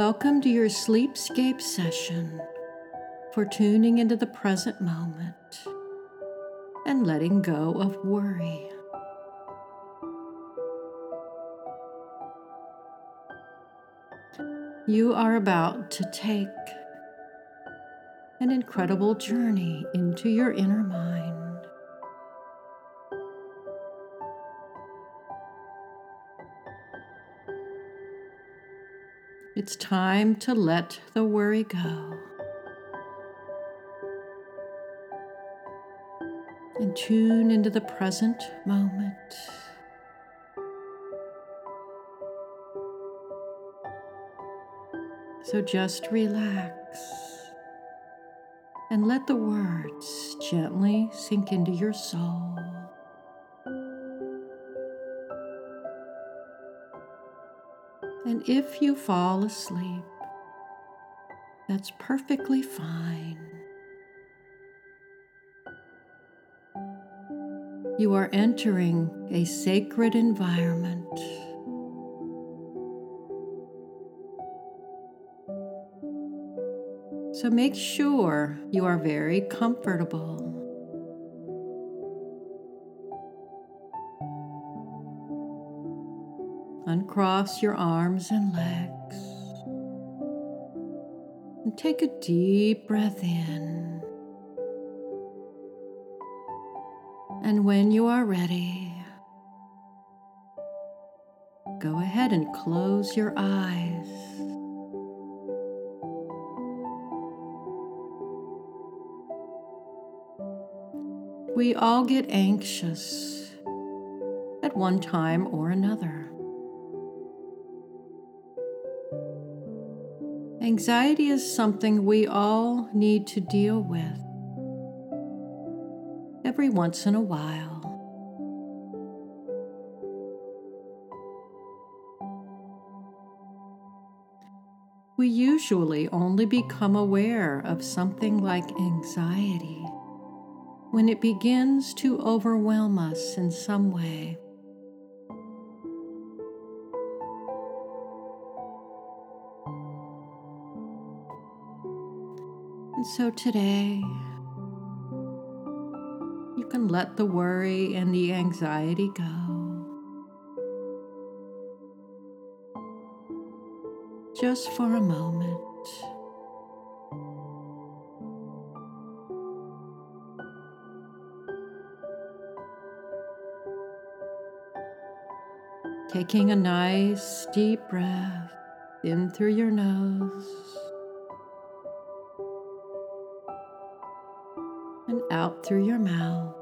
Welcome to your sleepscape session for tuning into the present moment and letting go of worry. You are about to take an incredible journey into your inner mind. It's time to let the worry go. And tune into the present moment. So just relax and let the words gently sink into your soul. And if you fall asleep, that's perfectly fine. You are entering a sacred environment. So make sure you are very comfortable. Uncross your arms and legs. And take a deep breath in. And when you are ready, go ahead and close your eyes. We all get anxious at one time or another. Anxiety is something we all need to deal with every once in a while. We usually only become aware of something like anxiety when it begins to overwhelm us in some way. And so today, you can let the worry and the anxiety go. Just for a moment. Taking a nice deep breath in through your nose. Out through your mouth.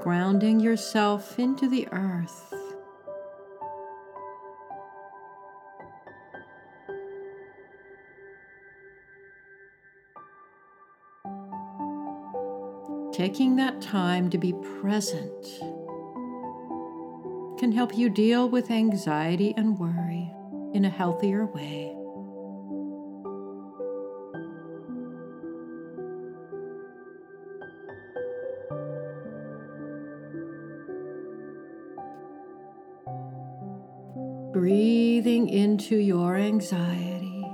Grounding yourself into the earth. Taking that time to be present can help you deal with anxiety and worry in a healthier way. Breathing into your anxiety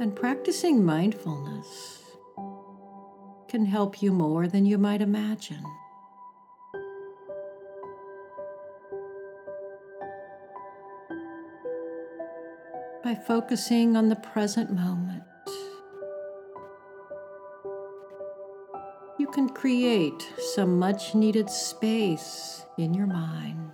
and practicing mindfulness can help you more than you might imagine. By focusing on the present moment. You can create some much needed space in your mind.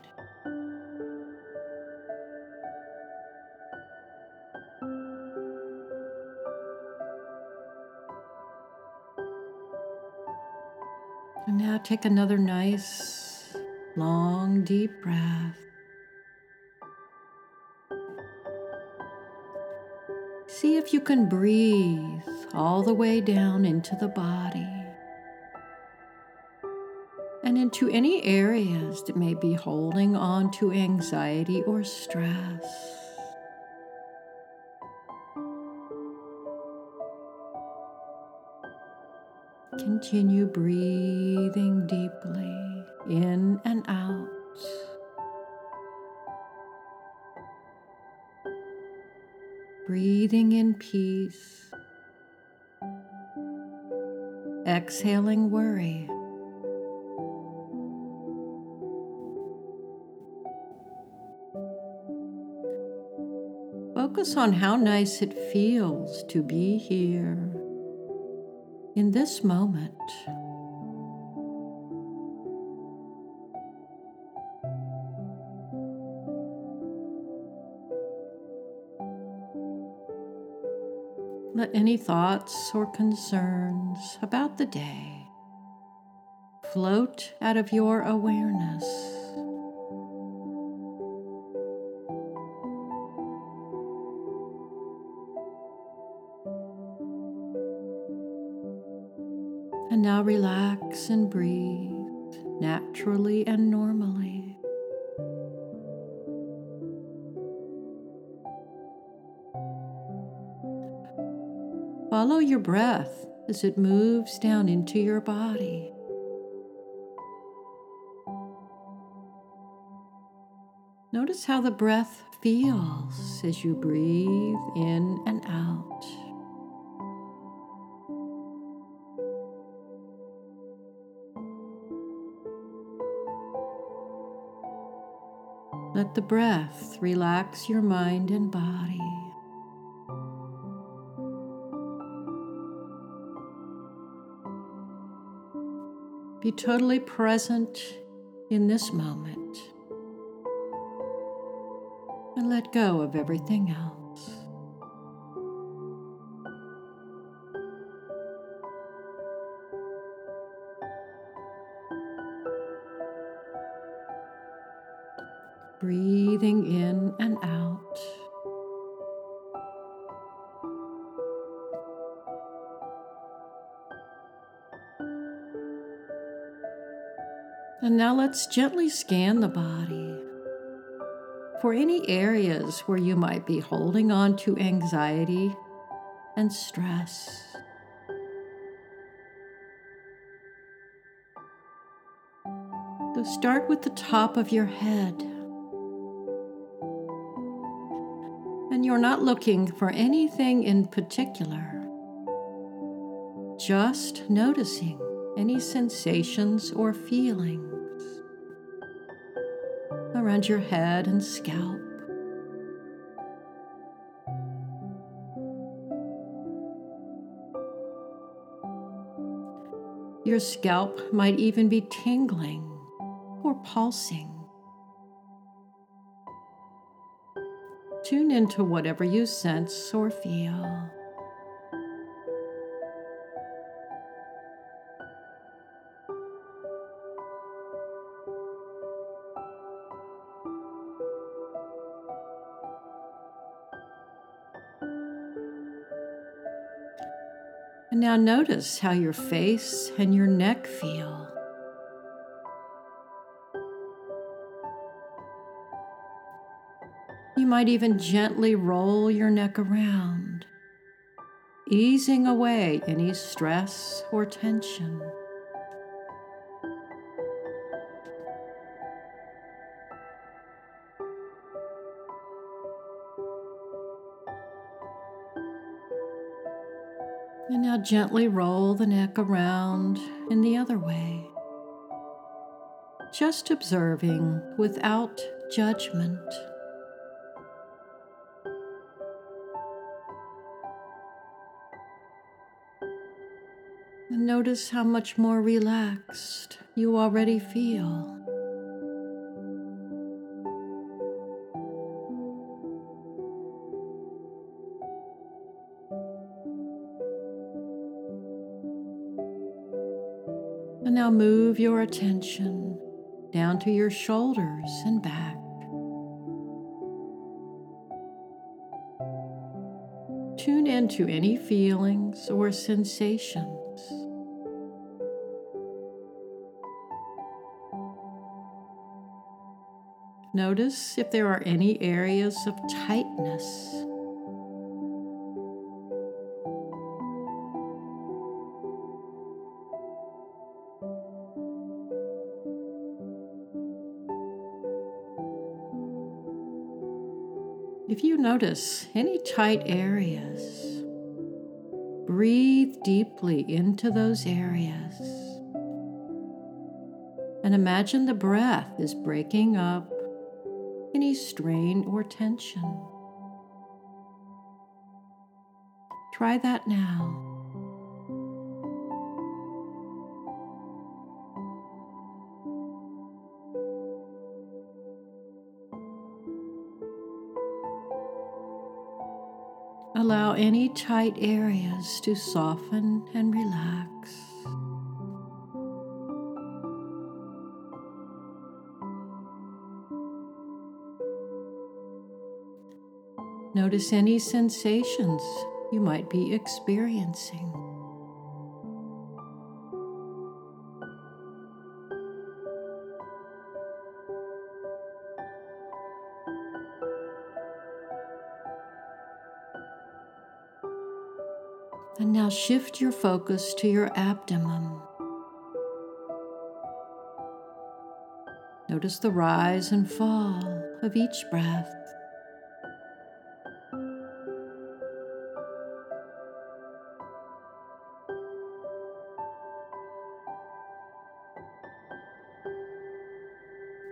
And now take another nice, long, deep breath. You can breathe all the way down into the body and into any areas that may be holding on to anxiety or stress. Continue breathing deeply in and out. Breathing in peace. Exhaling worry. Focus on how nice it feels to be here in this moment. Any thoughts or concerns about the day float out of your awareness. Follow your breath as it moves down into your body. Notice how the breath feels as you breathe in and out. Let the breath relax your mind and body. Be totally present in this moment and let go of everything else. Let's gently scan the body for any areas where you might be holding on to anxiety and stress. So start with the top of your head. and you're not looking for anything in particular, just noticing any sensations or feelings around your head and scalp. Your scalp might even be tingling or pulsing. Tune into whatever you sense or feel. Now notice how your face and your neck feel. You might even gently roll your neck around, easing away any stress or tension. Gently roll the neck around in the other way, just observing without judgment. notice how much more relaxed you already feel. Move your attention down to your shoulders and back. Tune into any feelings or sensations. Notice if there are any areas of tightness. Notice any tight areas, breathe deeply into those areas and imagine the breath is breaking up any strain or tension. Try that now. Tight areas to soften and relax. Notice any sensations you might be experiencing. Your focus to your abdomen. Notice the rise and fall of each breath.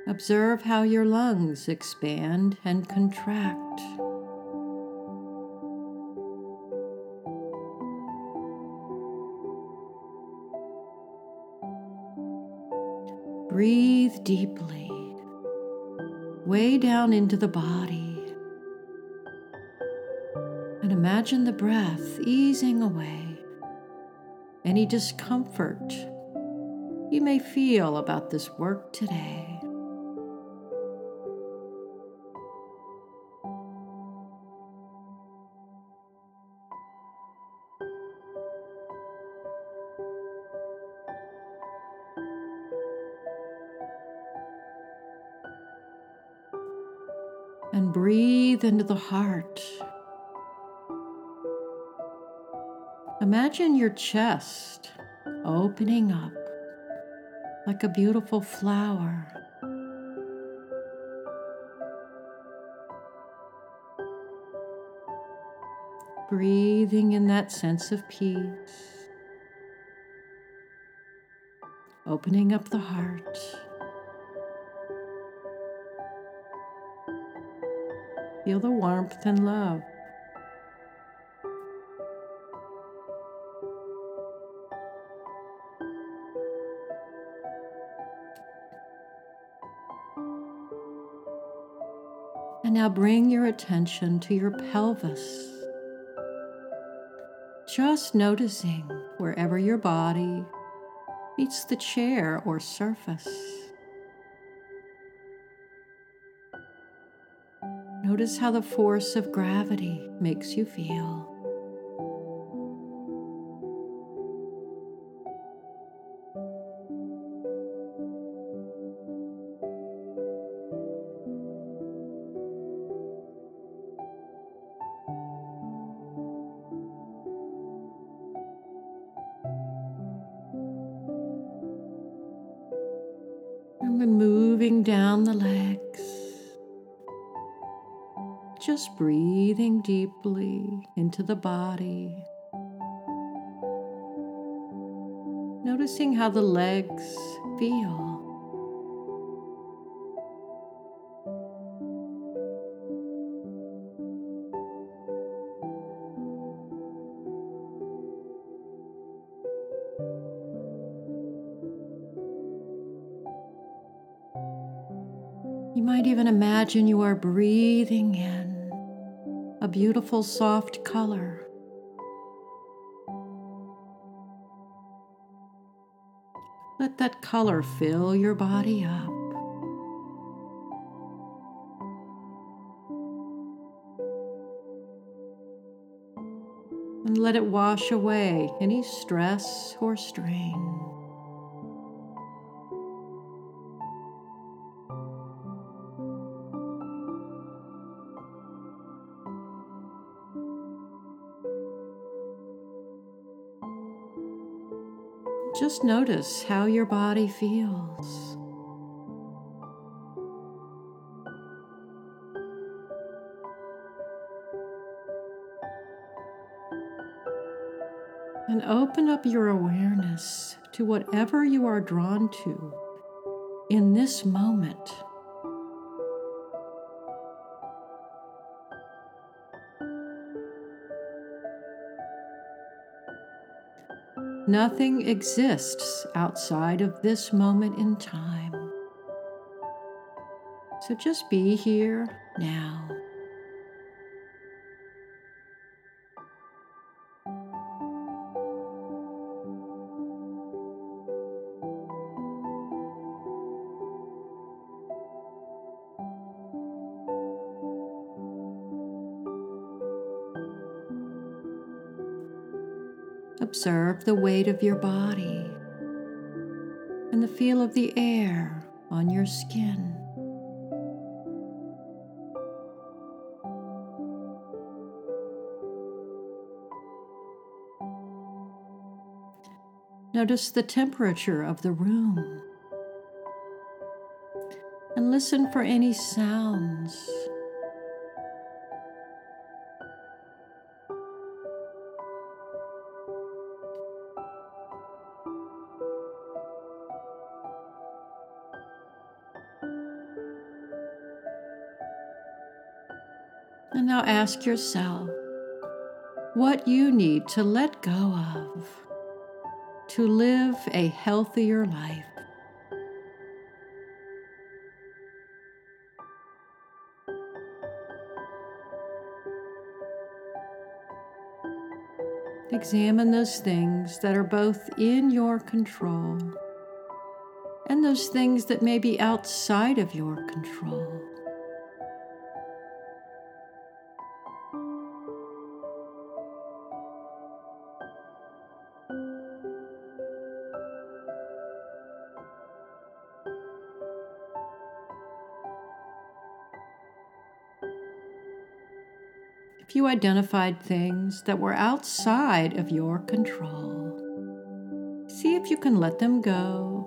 Observe how your lungs expand and contract. Way down into the body, and imagine the breath easing away any discomfort you may feel about this work today. And breathe into the heart. Imagine your chest opening up like a beautiful flower. Breathing in that sense of peace, opening up the heart. Feel the warmth and love. And now bring your attention to your pelvis. Just noticing wherever your body meets the chair or surface. Notice how the force of gravity makes you feel. The body. Noticing how the legs feel. You might even imagine you are breathing in a beautiful soft color. Let that color fill your body up. And let it wash away any stress or strain. notice how your body feels. And open up your awareness to whatever you are drawn to in this moment. Nothing exists outside of this moment in time. So just be here now. Observe the weight of your body and the feel of the air on your skin. Notice the temperature of the room and listen for any sounds ask yourself what you need to let go of to live a healthier life. Examine those things that are both in your control and those things that may be outside of your control. Identified things that were outside of your control. See if you can let them go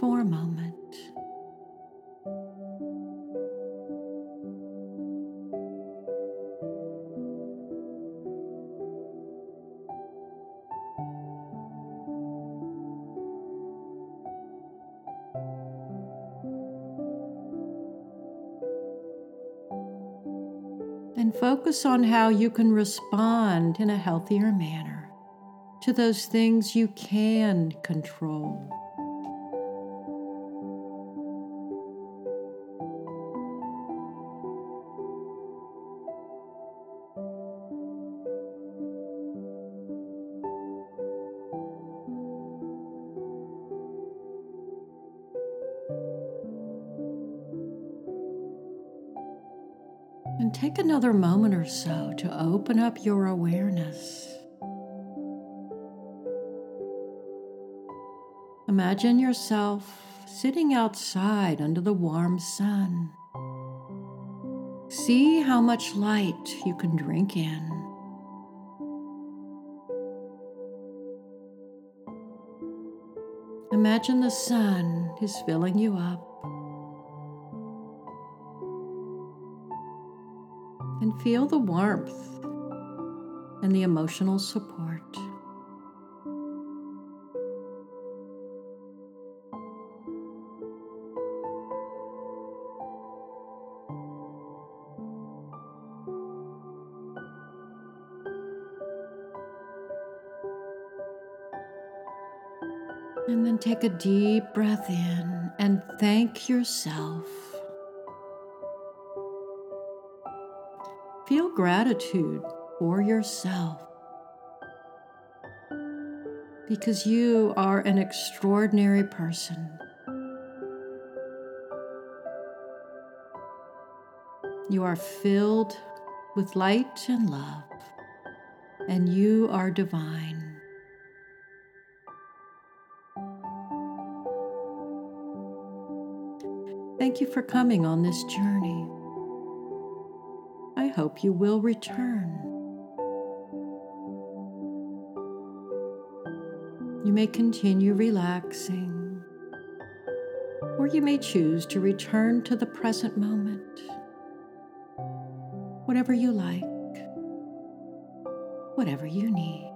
for a moment. Focus on how you can respond in a healthier manner to those things you can control. And take another moment or so to open up your awareness. Imagine yourself sitting outside under the warm sun. See how much light you can drink in. Imagine the sun is filling you up. Feel the warmth and the emotional support. And then take a deep breath in and thank yourself gratitude for yourself because you are an extraordinary person. You are filled with light and love, and you are divine. Thank you for coming on this journey hope you will return. You may continue relaxing, or you may choose to return to the present moment. Whatever you like, whatever you need.